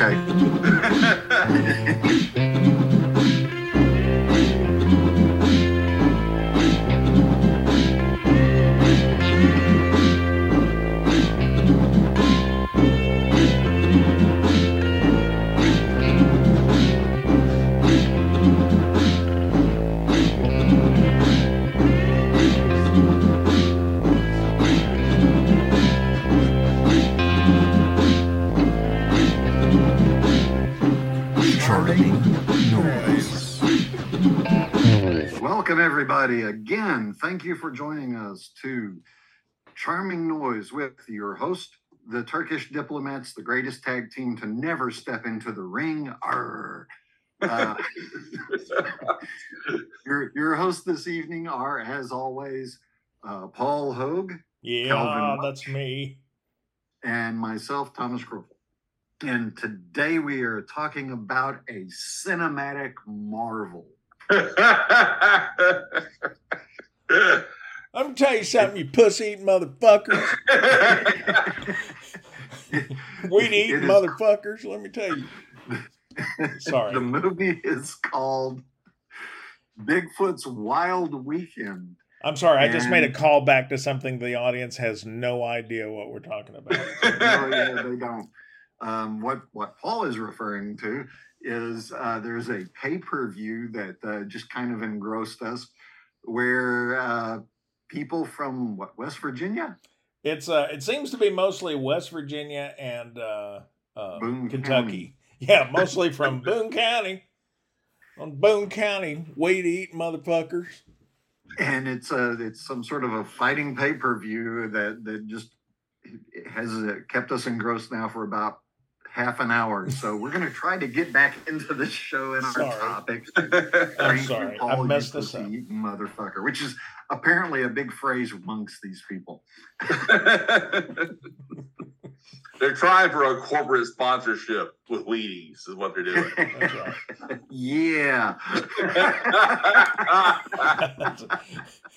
Okay. Charming Noise with your host, the Turkish diplomats, the greatest tag team to never step into the ring. Arr. Uh, your, your hosts this evening are, as always, uh, Paul Hogue Yeah, Calvin that's me. and myself, Thomas Kroll. And today we are talking about a cinematic marvel. Tell you something, you pussy eating motherfuckers, weed eating motherfuckers. Let me tell you. Sorry. the movie is called Bigfoot's Wild Weekend. I'm sorry, I just made a And- call back to something the audience has no idea what we're talking about. No, yeah, they don't. Um, what what Paul is referring to is uh, there's a pay per view that uh, just kind of engrossed us, where uh, people from what West Virginia, It's uh, it seems to be mostly West Virginia and uh, uh, Boone Kentucky. Yeah, mostly from Boone County. On Boone County, weed eating motherfuckers. and it's a it's some sort of a fighting pay per view that that just has uh, kept us engrossed now for about half an hour. So we're gonna try to get back into the show and our Sorry. topic. I'm sorry, I messed this up. motherfucker, which is apparently a big phrase amongst these people. they're trying for a corporate sponsorship with Wheaties, is what they're doing. That's right. yeah.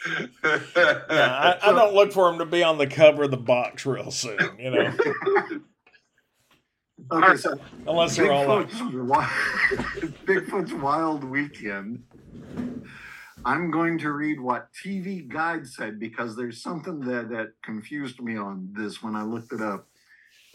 Yeah, I, I don't look for him to be on the cover of the box real soon, you know, Okay, so unless they're all like, Bigfoot's, Wi- Bigfoot's Wild Weekend. I'm going to read what TV Guide said because there's something that, confused me on this when I looked it up.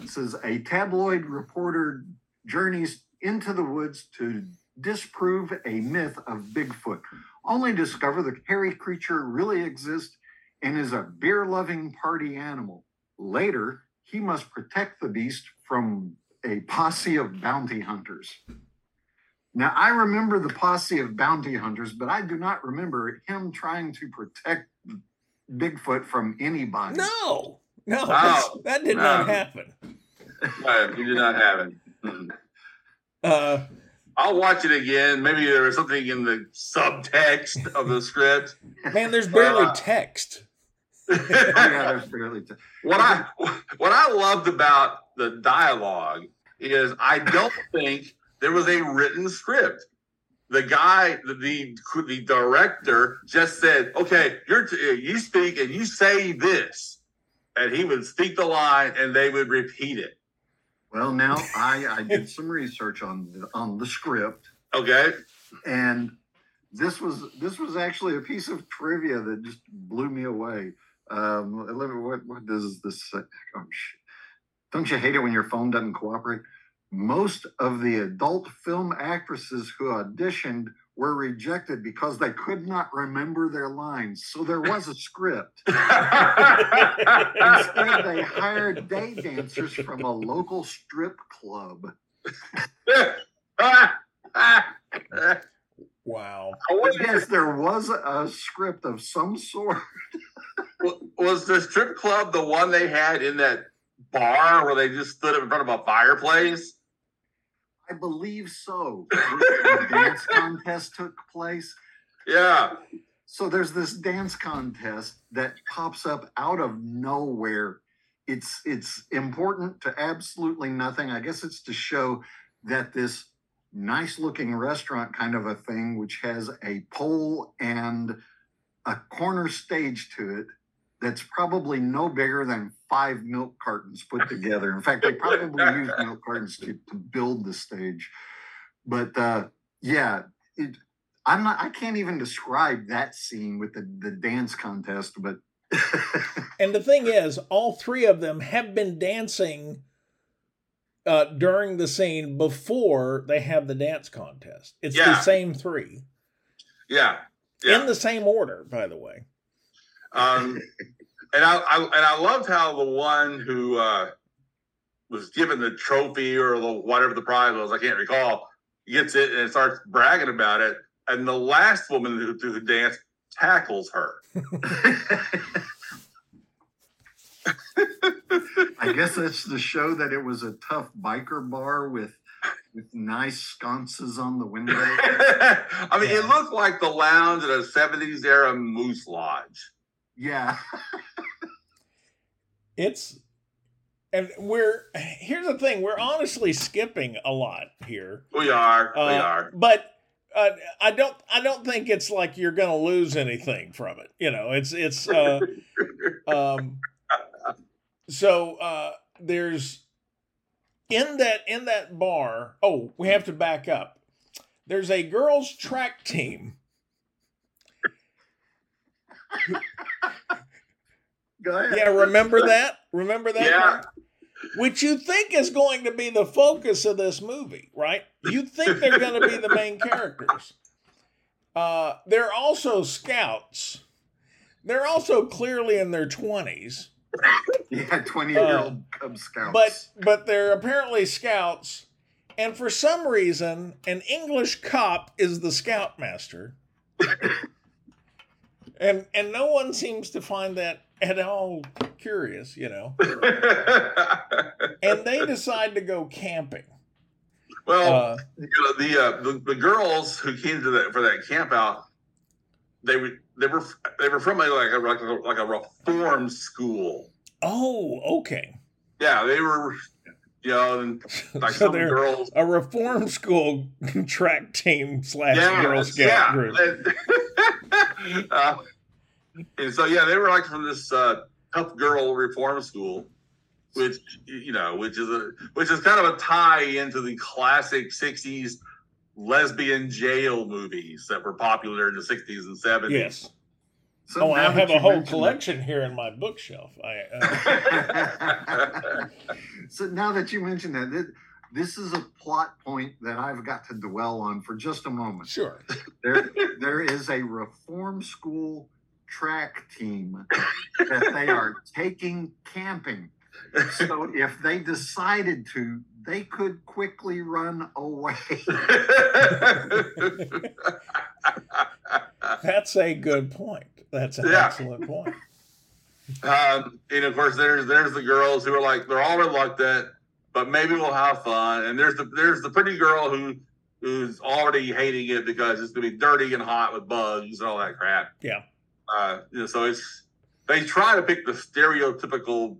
It says a tabloid reporter journeys into the woods to disprove a myth of Bigfoot, only discover the hairy creature really exists and is a beer loving party animal. Later, he must protect the beast from a posse of bounty hunters. Now, I remember the posse of bounty hunters, but I do not remember him trying to protect Bigfoot from anybody. no, no, No, that's- that did not no. happen. No, you did not have it. Mm. Uh, I'll watch it again. Maybe there was something in the subtext of the script. man, there's barely Uh, text. Oh, yeah, there's barely t- what I what I loved about the dialogue is I don't think there was a written script. The guy, the the, the director, just said, "Okay, you're t- you speak and you say this," and he would speak the line and they would repeat it. Well, now I, I did some research on the, on the script, Okay, and this was this was actually a piece of trivia that just blew me away. Um, what what does this say? Oh, shit. Don't you hate it when your phone doesn't cooperate? Most of the adult film actresses who auditioned were rejected because they could not remember their lines. So there was a script. Instead, they hired day dancers from a local strip club. Wow. I Yes, there was a script of some sort. was the strip club the one they had in that bar where they just stood up in front of a fireplace? I believe so. The dance contest took place. Yeah. So there's this dance contest that pops up out of nowhere. It's it's important to absolutely nothing. I guess it's to show that this nice looking restaurant kind of a thing, which has a pole and a corner stage to it, that's probably no bigger than five milk cartons put together. In fact, they probably used milk cartons to, to build the stage. But uh, yeah, it, I'm not. I can't even describe that scene with the the dance contest. But And the thing is, all three of them have been dancing uh, during the scene before they have the dance contest. It's the same three Yeah. Yeah. in the same order, by the way. Um, and I, I and I loved how the one who uh, was given the trophy or the whatever the prize was, I can't recall, gets it and starts bragging about it, and the last woman who, who danced tackles her. I guess that's to show that it was a tough biker bar with with nice sconces on the window. I mean, it looked like the lounge at a '70s era Moose Lodge. Yeah. It's and we're here's the thing, we're honestly skipping a lot here. We are. we Uh, are. But uh, I don't I don't think it's like you're going to lose anything from it. You know, it's it's uh um so uh there's in that in that bar, oh, we have to back up. There's a girls track team. Go ahead. Yeah, remember that? Remember that? Yeah. Mark? Which you think is going to be the focus of this movie, right? You think they're going to be the main characters. Uh, they're also scouts. They're also clearly in their 20s, Yeah, 20 year old Cub Scouts. Uh, but but they're apparently scouts. And for some reason, an English cop is the scoutmaster. and and no one seems to find that at all curious, you know. And they decide to go camping. well, Uh, you know, the, uh, the the girls who came to that for that camp out, they were they were they were from a, like a like a, like a reform school. oh, okay. Yeah, they were, you know, and like so some girls. a reform school track team slash Yeah, Girl Scout yeah. group. Uh, and so yeah, they were like from this uh, tough girl reform school, which you know, which is a which is kind of a tie into the classic '60s lesbian jail movies that were popular in the '60s and '70s. Yes. So oh, I have a whole mention collection here in my bookshelf. I uh, so now that you mention that, this, is a plot point that I've got to dwell on for just a moment. sure. There, there is a reform school track team that they are taking camping. So if they decided to, they could quickly run away. That's a good point. That's an Yeah. excellent point. Um, and of course, there's there's the girls who are like they're all reluctant, but maybe we'll have fun. And there's the there's the pretty girl who who's already hating it because it's gonna be dirty and hot with bugs and all that crap. Yeah. Uh, you know, so it's they try to pick the stereotypical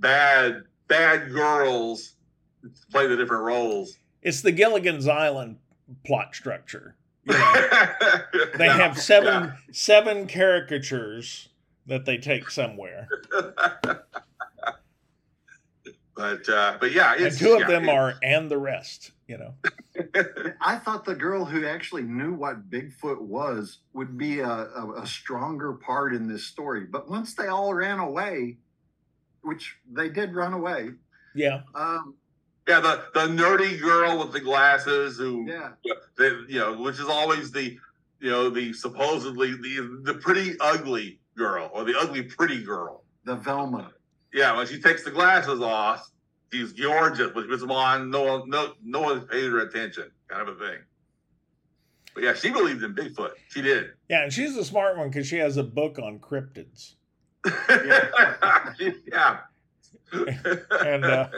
bad bad girls to play the different roles. It's the Gilligan's Island plot structure. You know, they have seven seven caricatures that they take somewhere, but uh, but yeah, and two of yeah, them are and the rest. You know, I thought the girl who actually knew what Bigfoot was would be a, a, a stronger part in this story. But once they all ran away, which they did run away, yeah. um, Yeah, the the nerdy girl with the glasses who, yeah, they, you know, which is always the, you know, the supposedly the the pretty ugly girl or the ugly pretty girl. the Velma. Yeah, when she takes the glasses off, she's gorgeous. But puts them on, no one, no, no one pays her attention, kind of a thing. But yeah, she believed in Bigfoot. She did. Yeah, and she's the smart one because she has a book on cryptids. yeah. and uh,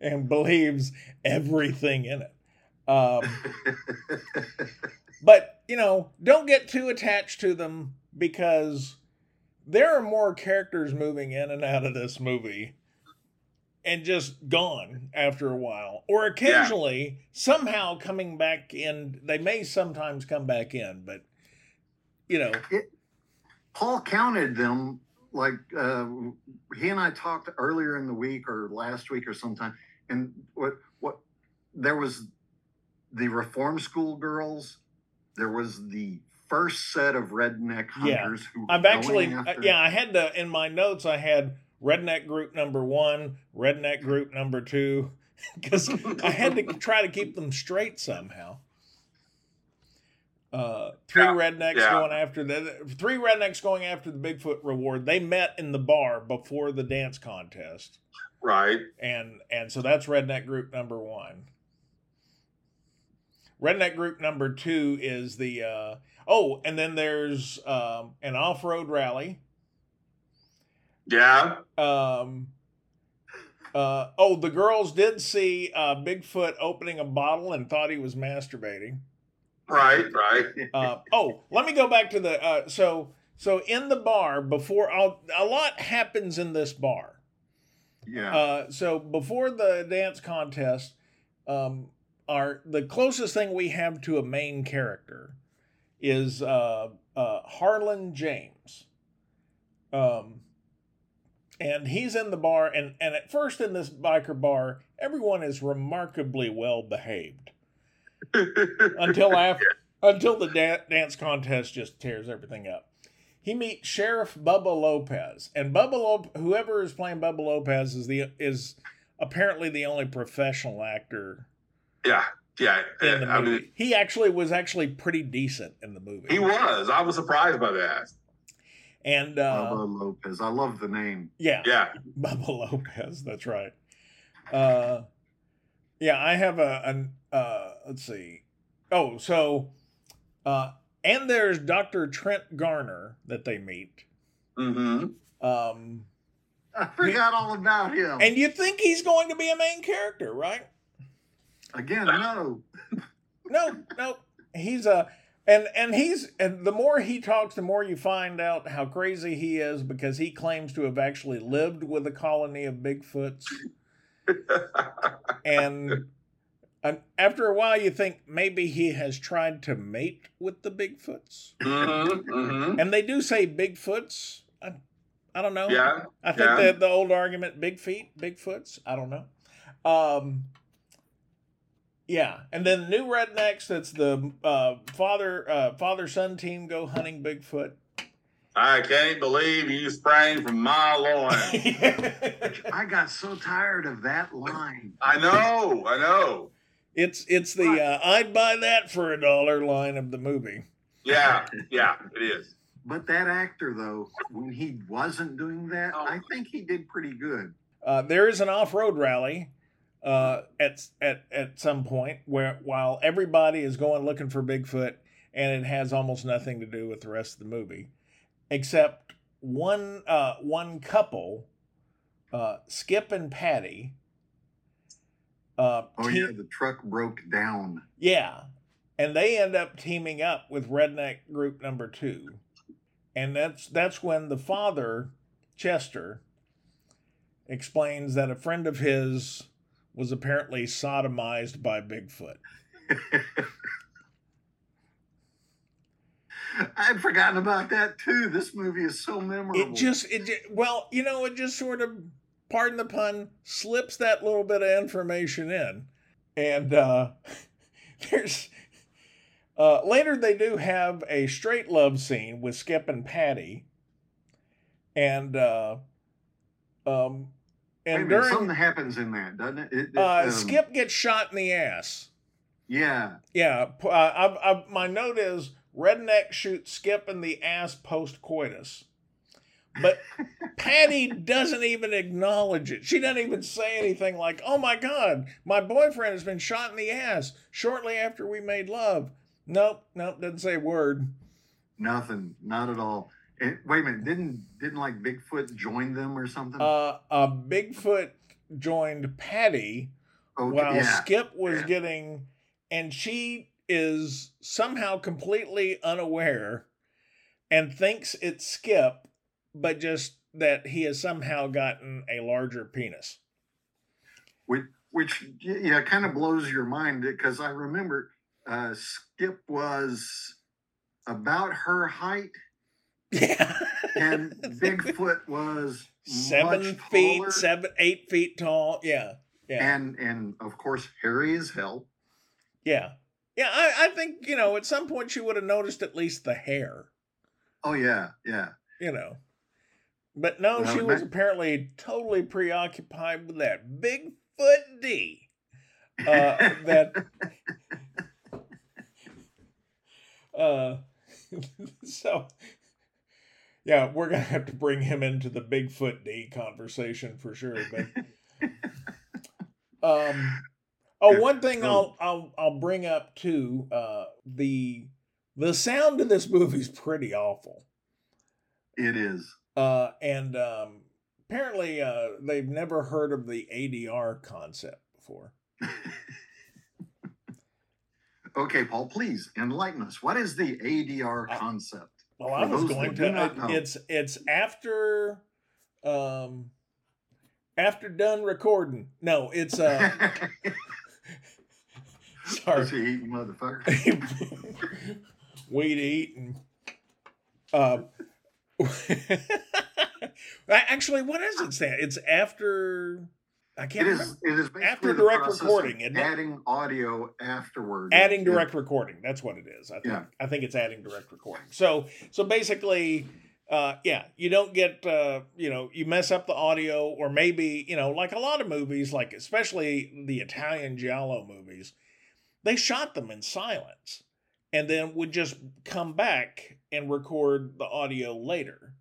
and believes everything in it. Um, but you know, don't get too attached to them because there are more characters moving in and out of this movie and just gone after a while. Or occasionally somehow coming back in. They may sometimes come back in but you know. Paul counted them like uh, he and I talked earlier in the week or last week or sometime, and what what there was the reform school girls, there was the first set of redneck Yeah. hunters who I've actually, uh, after- yeah, I had to in my notes. I had redneck group number one, redneck group number two, because I had to try to keep them straight somehow. Uh, three Yeah, rednecks yeah. going after the three rednecks going after the Bigfoot reward. They met in the bar before the dance contest, Right. and and so that's redneck group number one. Redneck group number two is the uh, oh, and then there's um, an off road rally. Yeah. Um, uh, oh, the girls did see uh, Bigfoot opening a bottle and thought he was masturbating. Right. Right. Uh, oh, let me go back to the uh, so so in the bar before I'll, a lot happens in this bar. yeah. Uh, so before the dance contest, um, our the closest thing we have to a main character is uh, uh, Harlan James. Um, and he's in the bar, and and at first in this biker bar, everyone is remarkably well behaved until after until the da- dance contest just tears everything up. He meets Sheriff Bubba Lopez, and Bubba Lop- whoever is playing Bubba Lopez is the is apparently the only professional actor yeah. Yeah. in the I movie. mean, he actually was actually pretty decent in the movie. he was. I was surprised by that. and uh, Bubba Lopez. I love the name. yeah, Yeah. Bubba Lopez. That's right. Uh, yeah, I have a an uh, let's see. Oh, so uh, and there's Doctor Trent Garner that they meet. Mm-hmm. Um, I forgot all about him. and you think he's going to be a main character, right? Again, no. No, no, he's a. And, and he's and the more he talks, the more you find out how crazy he is because he claims to have actually lived with a colony of Bigfoots. and and after a while you think maybe he has tried to mate with the bigfoots mm-hmm. Mm-hmm. and they do say bigfoots i, I don't know Yeah. i think yeah. that the old argument big feet bigfoots i don't know um yeah and then new rednecks that's the uh, father uh, father son team go hunting bigfoot I can't believe you sprang from my loin. I got so tired of that line. I know. I know. it's it's the uh, i'd buy that for a dollar line of the movie Yeah. Yeah. It is. But that actor, though, when he wasn't doing that, Oh. I think he did pretty good. Uh, there is an off-road rally uh, at at at some point where while everybody is going looking for Bigfoot, and it has almost nothing to do with the rest of the movie, except one uh, one couple, uh, Skip and Patty. Uh, Oh, te- yeah, the truck broke down. yeah, and they end up teaming up with Redneck Group Number Two, and that's that's when the father, Chester, explains that a friend of his was apparently sodomized by Bigfoot. I'd forgotten about that too. This movie is so memorable. It just it ju- well, you know, it just sort of, pardon the pun, slips that little bit of information in, and uh, there's. Uh, later, they do have a straight love scene with Skip and Patty, and uh, um, And minute, during something happens in that, doesn't it? It- it, uh, um, Skip gets shot in the ass. Yeah, Yeah, uh, I've, I've, my note is redneck shoots Skip in the ass post coitus. But Patty doesn't even acknowledge it. She doesn't even say anything like, oh my God, my boyfriend has been shot in the ass shortly after we made love. Nope, nope, doesn't say a word. nothing, not at all. And, wait a minute, didn't didn't like Bigfoot join them or something? Uh, uh, Bigfoot joined Patty okay, while yeah. Skip was yeah. getting, and she is somehow completely unaware and thinks it's Skip, but just that he has somehow gotten a larger penis. which, which yeah, kind of blows your mind because I remember uh, Skip was about her height, Yeah. and Bigfoot was seven feet, taller seven, eight feet tall. Yeah. Yeah. and and of course hairy as hell. yeah. Yeah. I, I think, you know, at some point she would have noticed at least the hair, Oh yeah, yeah. you know. But no, Well, she was that- apparently totally preoccupied with that Bigfoot D. Uh, that uh so yeah we're gonna have to bring him into the bigfoot d conversation for sure but um oh one thing i'll i'll i'll bring up too uh the the sound of this movie is pretty awful It is. uh and um apparently uh they've never heard of the adr concept before Okay, Paul, please enlighten us. What is the ADR concept? Well, I was going to. I- it's it's after, um, after done recording. No, it's uh. sorry, Pussy eating motherfucker. weed eating. Uh, actually, what is it? Stand? It's after. I can't is. remember. It is basically After direct recording, it? adding audio afterward. adding direct recording that's what it is i think Yeah. i think it's adding direct recording so so basically uh yeah you don't get uh you know you mess up the audio or maybe you know like a lot of movies like especially the italian giallo movies they shot them in silence and then would just come back and record the audio later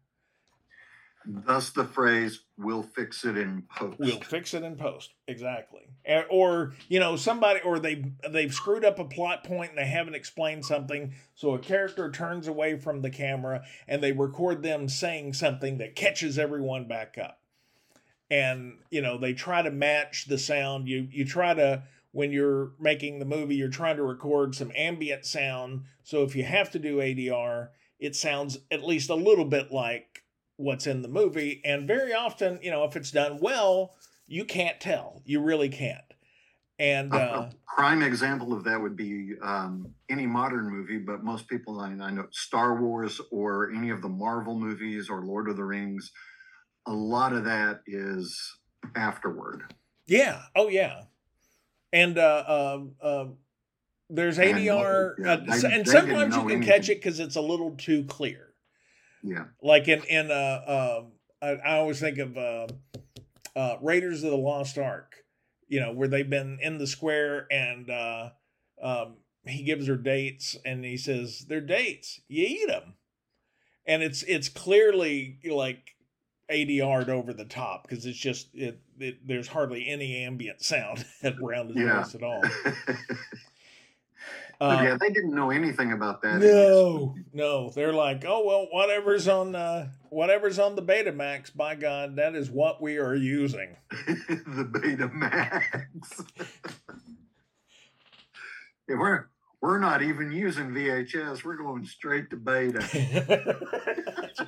Thus the phrase "We'll fix it in post." We'll fix it in post. Exactly. Or you know somebody or they they've screwed up a plot point and they haven't explained something, so a character turns away from the camera and they record them saying something that catches everyone back up. And you know they try to match the sound. You you try to when you're making the movie, you're trying to record some ambient sound. So if you have to do ADR, it sounds at least a little bit like what's in the movie. And very often, you know, if it's done well, you can't tell. You really can't. And A- uh, a prime example of that would be um, any modern movie, but most people I, I know Star Wars or any of the Marvel movies or Lord of the Rings. A lot of that is afterward. yeah, oh yeah, and uh, uh, uh, there's And, ADR, yeah, uh, they- and sometimes you can catch it because it's a little too clear. Yeah. Like in in uh, um I, I always think of uh, uh, Raiders of the Lost Ark, you know, where they've been in the square and uh, um, he gives her dates and he says they're dates, you eat them, and it's it's clearly like ADR'd over the top because it's just it, it there's hardly any ambient sound around his Yeah. voice at all. Uh, yeah, they didn't know anything about that. no, no, they're like, oh well, whatever's on uh, whatever's on the Betamax. By God, that is what we are using. the Betamax. yeah, we're we're not even using VHS. We're going straight to Beta.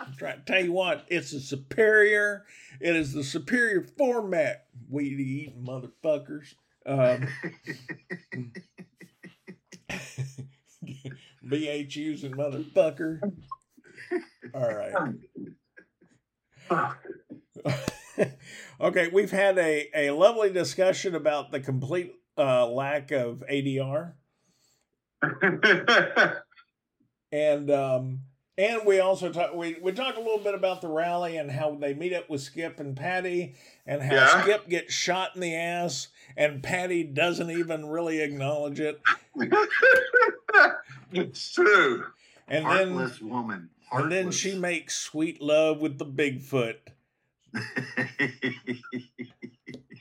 I'm trying to tell you what, it's a superior. It is the superior format. Weed eating motherfuckers. Um, BH using motherfucker. All right. okay, we've had a, a lovely discussion about the complete uh, lack of ADR, and um, and we also talk we we talked a little bit about the rally and how they meet up with Skip and Patty, and how Yeah. Skip gets shot in the ass, and Patty doesn't even really acknowledge it, it's true. and then Heartless woman. and then she makes sweet love with the Bigfoot.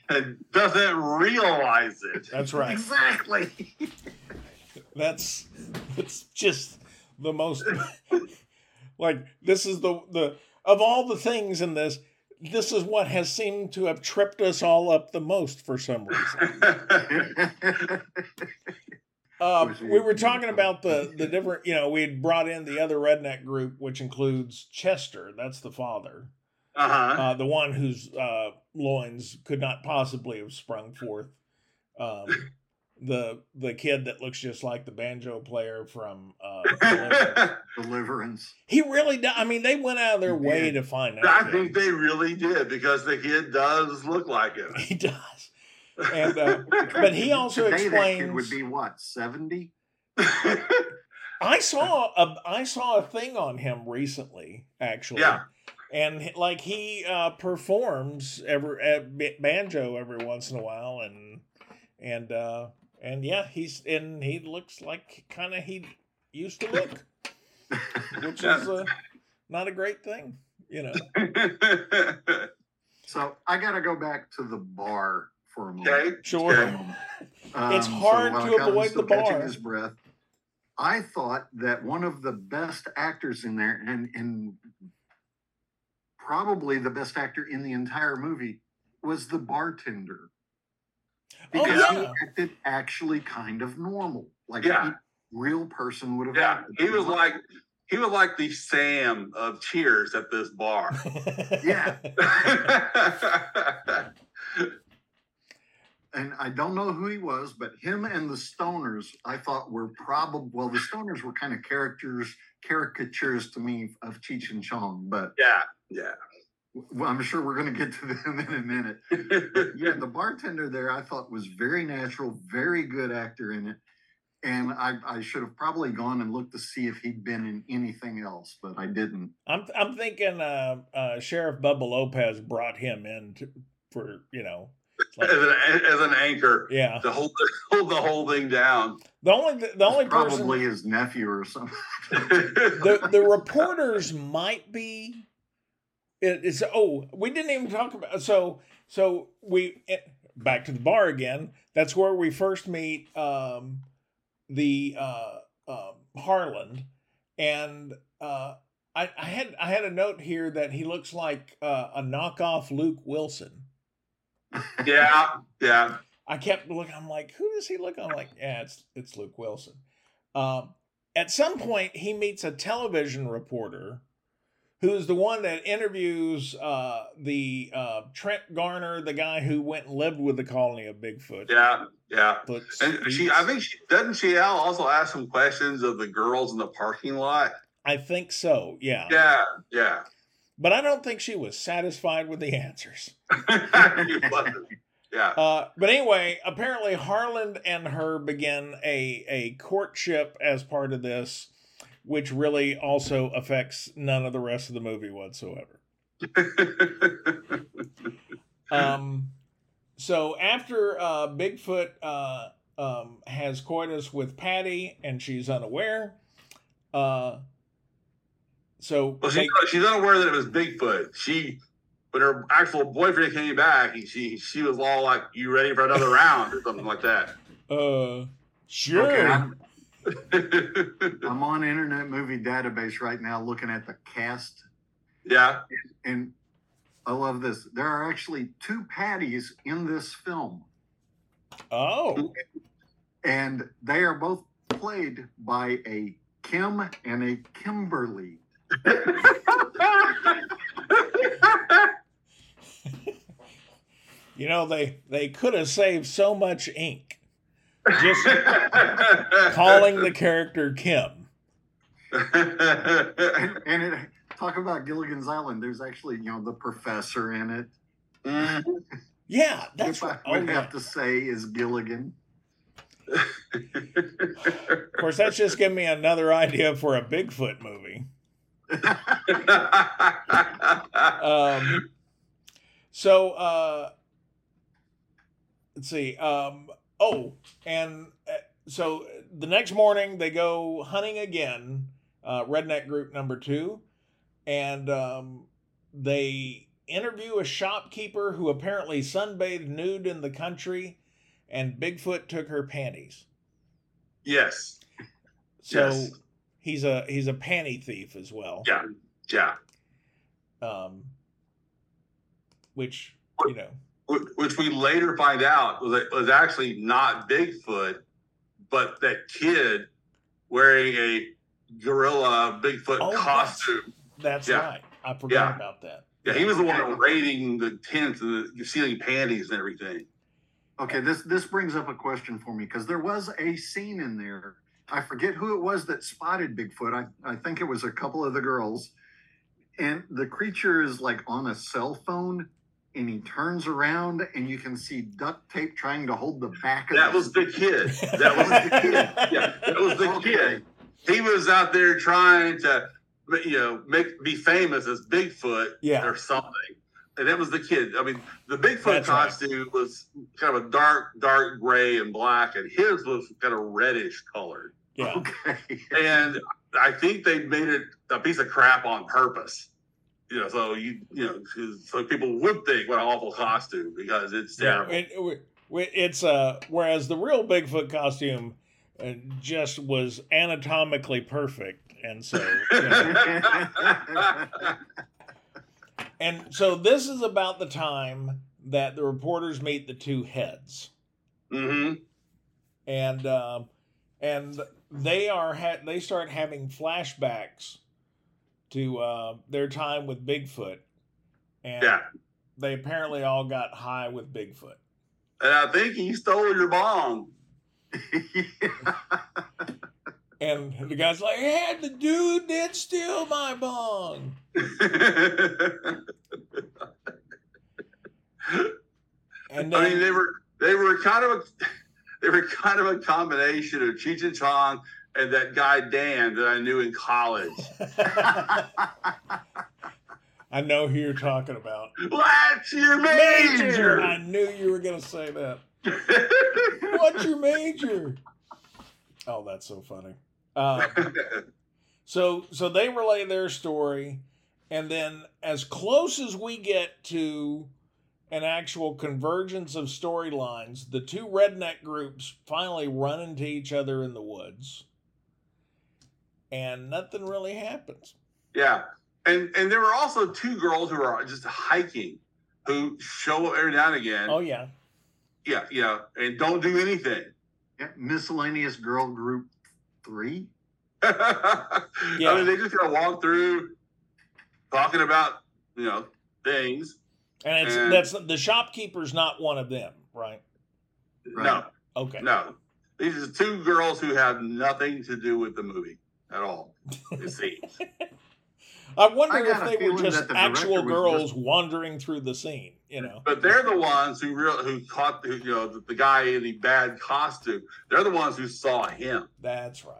And doesn't realize it. That's right. exactly. That's it's just the most like this is the the of all the things in this this is what has seemed to have tripped us all up the most for some reason. Uh, we were talking about the the different, you know, we had brought in the other redneck group, which includes Chester. That's the father, uh-huh. uh, the one whose uh, loins could not possibly have sprung forth. Um, the the kid that looks just like the banjo player from uh, Deliverance. Deliverance. he really does. I mean, they went out of their way to find out. I think they really did because the kid does look like him. he does. And uh, But he also Today, that kid explains- would be what seventy. I saw a I saw a thing on him recently, actually. Yeah. And like he uh, performs every at banjo every once in a while, and and uh, and yeah, he's and he looks like kind of he used to look, which is uh, not a great thing, you know. So I got to go back to the bar for a moment. okay. Sure. Okay. It's Um, hard while to Calvin's avoid still the catching bar. His breath. I thought that one of the best actors in there, and and probably the best actor in the entire movie, was the bartender. Oh, Because yeah. he acted actually kind of normal, like Yeah. a real person would have. Yeah, acted. he was like he was like the Sam of Cheers at this bar. Yeah. and I don't know who he was, but him and the Stoners, I thought were probably well, the Stoners were kind of characters, caricatures to me of Cheech and Chong, but yeah, yeah. well, I'm sure we're going to get to them in a minute. Yeah, the bartender there, I thought was very natural, very good actor in it, and I, I should have probably gone and looked to see if he'd been in anything else, but I didn't. I'm I'm thinking uh, uh, Sheriff Bubba Lopez brought him in to, for you know, like, as, an, as an anchor yeah. to hold hold the whole thing down. The only the only person Probably his nephew or something. the the reporters might be it is oh we didn't even talk about so so we eh, back to the bar again that's where we first meet um the uh um harland and uh I, I had I had a note here that he looks like uh, a knockoff Luke Wilson. Yeah, yeah. I kept looking. I'm like, who does he look? I'm like, yeah, it's it's Luke Wilson. Um, at some point, he meets a television reporter who's the one that interviews uh, the uh, Trent Garner, the guy who went and lived with the colony of Bigfoot. Yeah, yeah. But And she, I think she doesn't she also ask some questions of the girls in the parking lot. I think so. Yeah. Yeah, yeah. But I don't think she was satisfied with the answers. Yeah. Uh, but anyway, apparently Harland and her begin a a courtship as part of this, which really also affects none of the rest of the movie whatsoever. Um, so after uh, Bigfoot uh, um, has coitus with Patty and she's unaware, uh, so well, they- she, she's unaware that it was Bigfoot. She, when her actual boyfriend came back, he, she she was all like, "You ready for another round?" or something like that. uh, sure. Okay, I'm, I'm on Internet Movie Database right now looking at the cast, yeah. and I love this. There are actually two Patties in this film, Oh, and they are both played by a Kim and a Kimberly. you know they they could have saved so much ink just calling the character Kim. And, and it, talk about Gilligan's Island. There's actually, you know, the professor in it. Mm. Yeah, that's what I right. Oh, would yeah. have to say is Gilligan. Of course, that's just giving me another idea for a Bigfoot movie. Um, so uh, let's see. Um, oh, and uh, so the next morning they go hunting again. Uh, redneck group number two, and um, they interview a shopkeeper who apparently sunbathed nude in the country, and Bigfoot took her panties. yes. So Yes. He's a he's a panty thief as well. Yeah. Yeah. Um, which you know. Which we later find out was was actually not Bigfoot, but that kid wearing a gorilla Bigfoot Oh, costume. That's Yeah. right. I forgot Yeah. about that. Yeah, he was the one raiding the tents and the, stealing panties and everything. Okay, this this brings up a question for me because there was a scene in there. I forget who it was that spotted Bigfoot. I, I think it was a couple of the girls. And the creature is like on a cell phone and he turns around and you can see duct tape trying to hold the back of That the was the kid. That was the kid. Yeah, that was the kid. He was out there trying to, you know, make be famous as Bigfoot Yeah. or something. And that was the kid. I mean, the Bigfoot That's right. costume was kind of a dark, dark gray and black, and his was kind of reddish colored. Yeah. Okay. And I think they made it a piece of crap on purpose. You know, so you you know, so people would think what an awful costume because it's Yeah, terrible. it, it- it's uh whereas the real Bigfoot costume uh, just was anatomically perfect, and so you know. and so this is about the time that the reporters meet the two heads, hmm and um, and they are ha- they start having flashbacks to uh, their time with Bigfoot, and Yeah. they apparently all got high with Bigfoot. And I think he stole your bomb. And the guy's like, "Hey, the dude did steal my bong." I mean, they were they were kind of a they were kind of a combination of Cheech and Chong and that guy Dan that I knew in college. I know who you're talking about. What's your Major. major? I knew you were gonna say that. What's your major? Oh, that's so funny. Uh, so, so they relay their story, and then as close as we get to an actual convergence of storylines, the two redneck groups finally run into each other in the woods, and nothing really happens. yeah, and and there were also two girls who are just hiking who show up every now and again. Oh yeah, Yeah, yeah, and don't do anything. Yeah, miscellaneous girl group three. yeah. I mean, they just kind of walk through talking about you know things. And it's And- that's the shopkeeper's not one of them, right? No, Okay. no, these are two girls who have nothing to do with the movie at all. It seems. I wonder I if they were just the actual director was girls wandering through the scene, you know. But they're the ones who real who caught the, you know the, the guy in the bad costume. They're the ones who saw him That's right.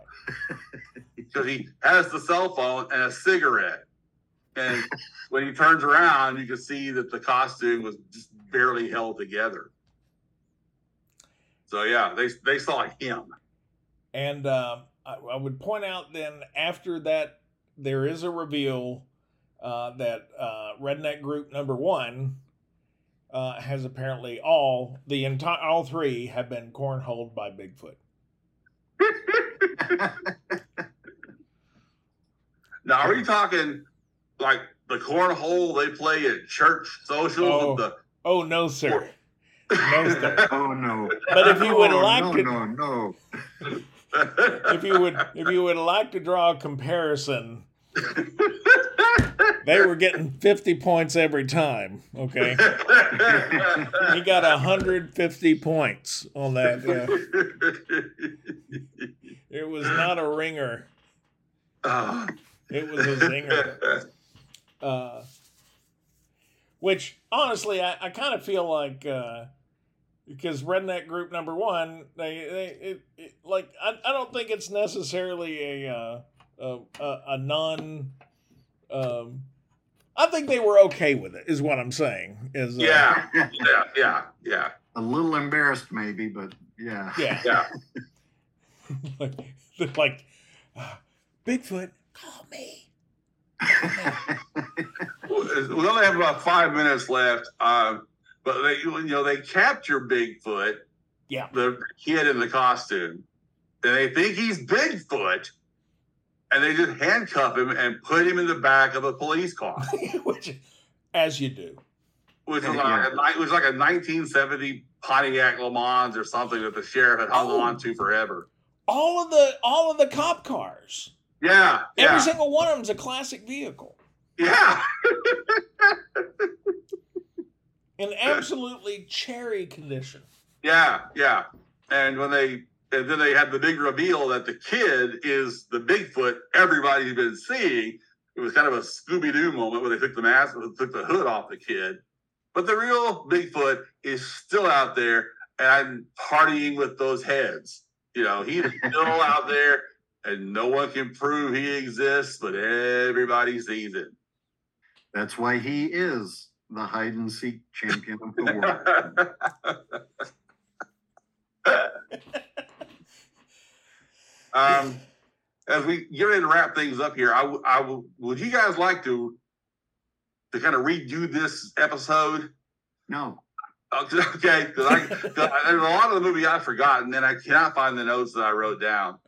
because he has the cell phone and a cigarette. And when he turns around, you can see that the costume was just barely held together. So yeah, they they saw him. And um, I, I would point out then after that, there is a reveal uh, that uh, Redneck Group number one uh, has apparently all the entire all three have been cornholed by Bigfoot. Now, are you talking like the cornhole they play at church socials Oh. the Oh no, sir. No, sir. Oh no! But if you would oh, like no, to, no, no. if you would, if you would like to draw a comparison, they were getting fifty points every time. Okay, he got hundred fifty points on that. Yeah. It was not a ringer. Ah. It was a zinger. Uh, which honestly, I, I kind of feel like uh, because redneck group number one, they they it, it, like I, I don't think it's necessarily a uh, a, a, a non. Um, I think they were okay with it. Is what I'm saying. Is uh, yeah, yeah, yeah, yeah, A little embarrassed, maybe, but yeah. yeah yeah. like, like uh, Bigfoot, call me. We only have about five minutes left, um, but they, you know, they capture Bigfoot, Yeah. the kid in the costume, and they think he's Bigfoot, and they just handcuff him and put him in the back of a police car, Which, as you do. which was like a, it was like a 1970 Pontiac Le Mans or something that the sheriff had hung Oh. on to forever. all of the all of the cop cars. Yeah, Every yeah, single one of them's a classic vehicle yeah. in absolutely cherry condition. Yeah, yeah. And when they and then they had the big reveal that the kid is the Bigfoot everybody's been seeing. It was kind of a Scooby Doo moment where they took the mask, took the hood off the kid. But the real Bigfoot is still out there and I'm partying with those heads. You know, he's still out there and no one can prove he exists, but everybody sees it. That's why he is the hide and seek champion of the world. um, as we get ready to wrap things up here, I, w- I w- would you guys like to to kind of redo this episode? No. Okay, because I, cause I- there's a lot of the movie I've forgotten, and I cannot find the notes that I wrote down.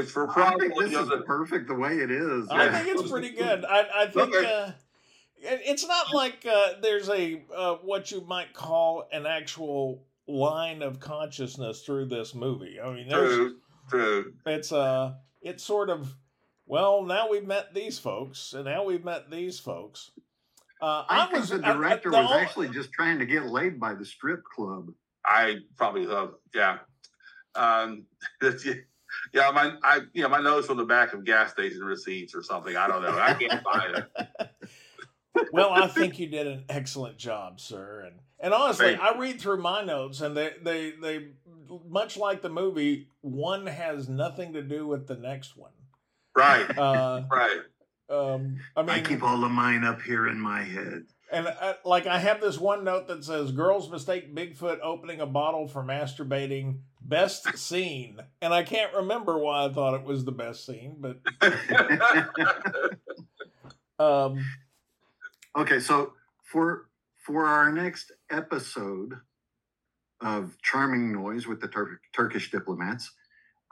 Which for I probably think this is the- perfect the way it is. I Yeah. think it's pretty good. I, I think Okay. uh, it's not like uh, there's a uh, what you might call an actual line of consciousness through this movie. I mean, there's true, true. it's uh it's sort of well now we've met these folks and now we've met these folks. Uh, I, I, think was the I- I- director the was whole- actually just trying to get laid by the strip club. I probably have, yeah. Um, that's- yeah, my I you know my notes on the back of gas station receipts or something. I don't know. I can't find it. well, I think you did an excellent job, sir. And and honestly, Thank I read through my notes, and they they they much like the movie, one has nothing to do with the next one. Right, Uh, right. um, I mean, I keep all of mine up here in my head. And uh, like I have this one note that says, "Girls mistake Bigfoot opening a bottle for masturbating." Best scene, and I can't remember why I thought it was the best scene, but um, Okay, so for for our next episode of Charming Noise with the Tur- Turkish diplomats,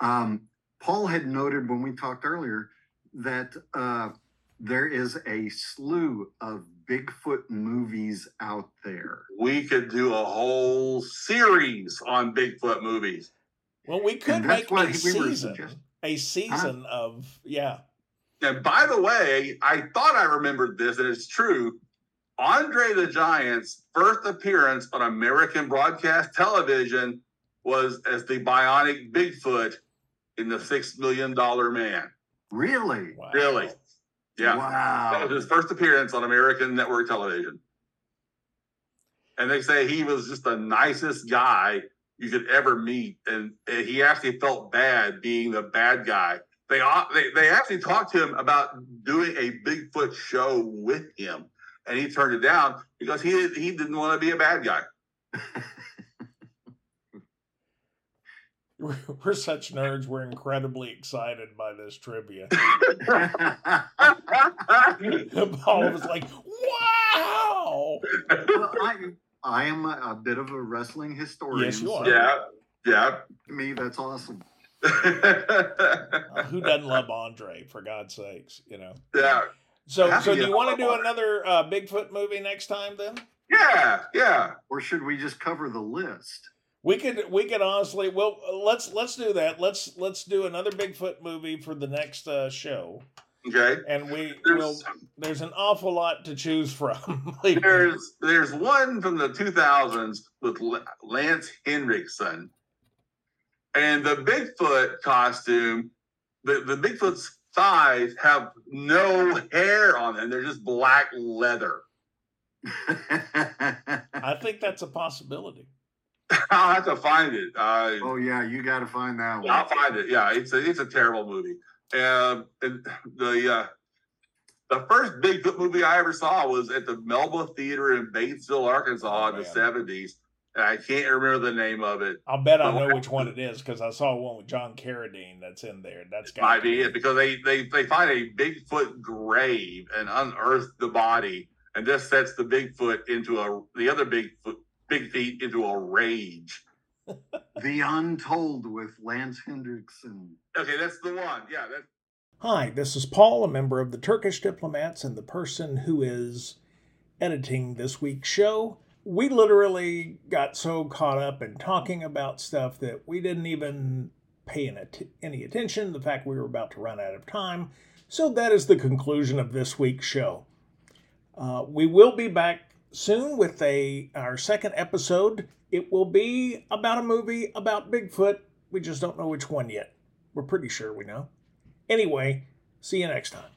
um, Paul had noted when we talked earlier that uh, there is a slew of Bigfoot movies out there. we could do a whole series on Bigfoot movies. well, we could make what a we season, a season of yeah. And by the way, I thought I remembered this, and it's true. Andre the Giant's first appearance on American broadcast television was as the bionic Bigfoot in the Six Million Dollar Man. Really? Wow. Really? Yeah. That Wow. was his first appearance on American network television. And they say he was just the nicest guy you could ever meet. And, and he actually felt bad being the bad guy. They, uh, they they actually talked to him about doing a Bigfoot show with him. And he turned it down because he he didn't want to be a bad guy. We're such nerds. We're incredibly excited by this trivia. Paul was like, "Wow!" Well, I, I am a, a bit of a wrestling historian. Yes, you are. so yeah. Yeah. To me, that's awesome. Uh, who doesn't love Andre? For God's sakes, you know. yeah. So, How so do do you you want to do love another uh, Bigfoot movie next time? Then Yeah. Yeah. Or should we just cover the list? We could we could honestly well let's let's do that. Let's let's do another Bigfoot movie for the next uh, show, Okay. and we will. There's, There's an awful lot to choose from. Like, there's there's one from the 2000s with Lance Henriksen, and the Bigfoot costume. The the Bigfoot's thighs have no hair on them; they're just black leather. I think that's a possibility. I'll have to find it. Uh, oh yeah, you got to find that one. I'll find it. Yeah, it's a it's a terrible movie. Um, and the uh, the first Bigfoot movie I ever saw was at the Melba Theater in Batesville, Arkansas, in the seventies. And I can't remember the name of it. I'll bet I know which one it is because I saw one with John Carradine that's in there. That's got Might be it because they they they find a Bigfoot grave and unearth the body, and this sets the Bigfoot into a the other Bigfoot big feet into a rage. The Untold with Lance Henriksen. Okay, that's the one. Yeah, that's Hi, this is Paul, a member of the Turkish Diplomats and the person who is editing this week's show. We literally got so caught up in talking about stuff that we didn't even pay any att- any attention. The fact we were about to run out of time. So that is the conclusion of this week's show. Uh, we will be back soon with a our second episode it will be about a movie about Bigfoot. We just don't know which one yet. We're pretty sure we know. Anyway, see you next time.